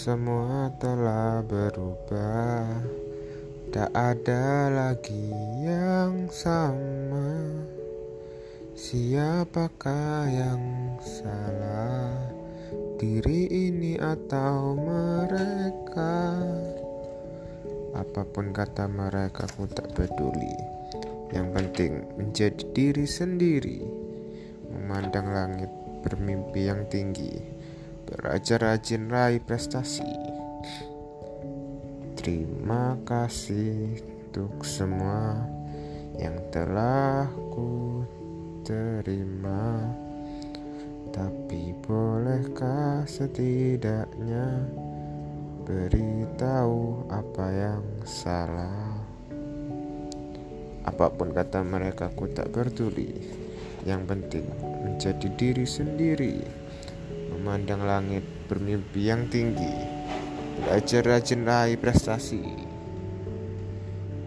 Semua telah berubah, tak ada lagi yang sama. Siapakah yang salah, diri ini atau mereka? Apa pun kata mereka, aku tak peduli. Yang penting menjadi diri sendiri, memandang langit, bermimpi yang tinggi Rajin-rajin raih prestasi. Terima kasih untuk semua yang telah ku terima. Tapi bolehkah setidaknya beritahu apa yang salah? Apa pun kata mereka ku tak peduli Yang penting menjadi diri sendiri memandang langit, bermimpi yang tinggi, belajar rajin raih prestasi.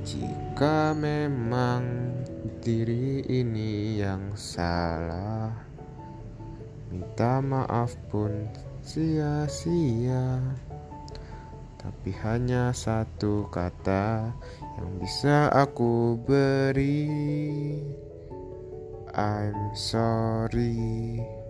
Jika memang diri ini yang salah, minta maaf pun sia-sia. Tapi hanya satu kata yang bisa aku beri. I'm sorry.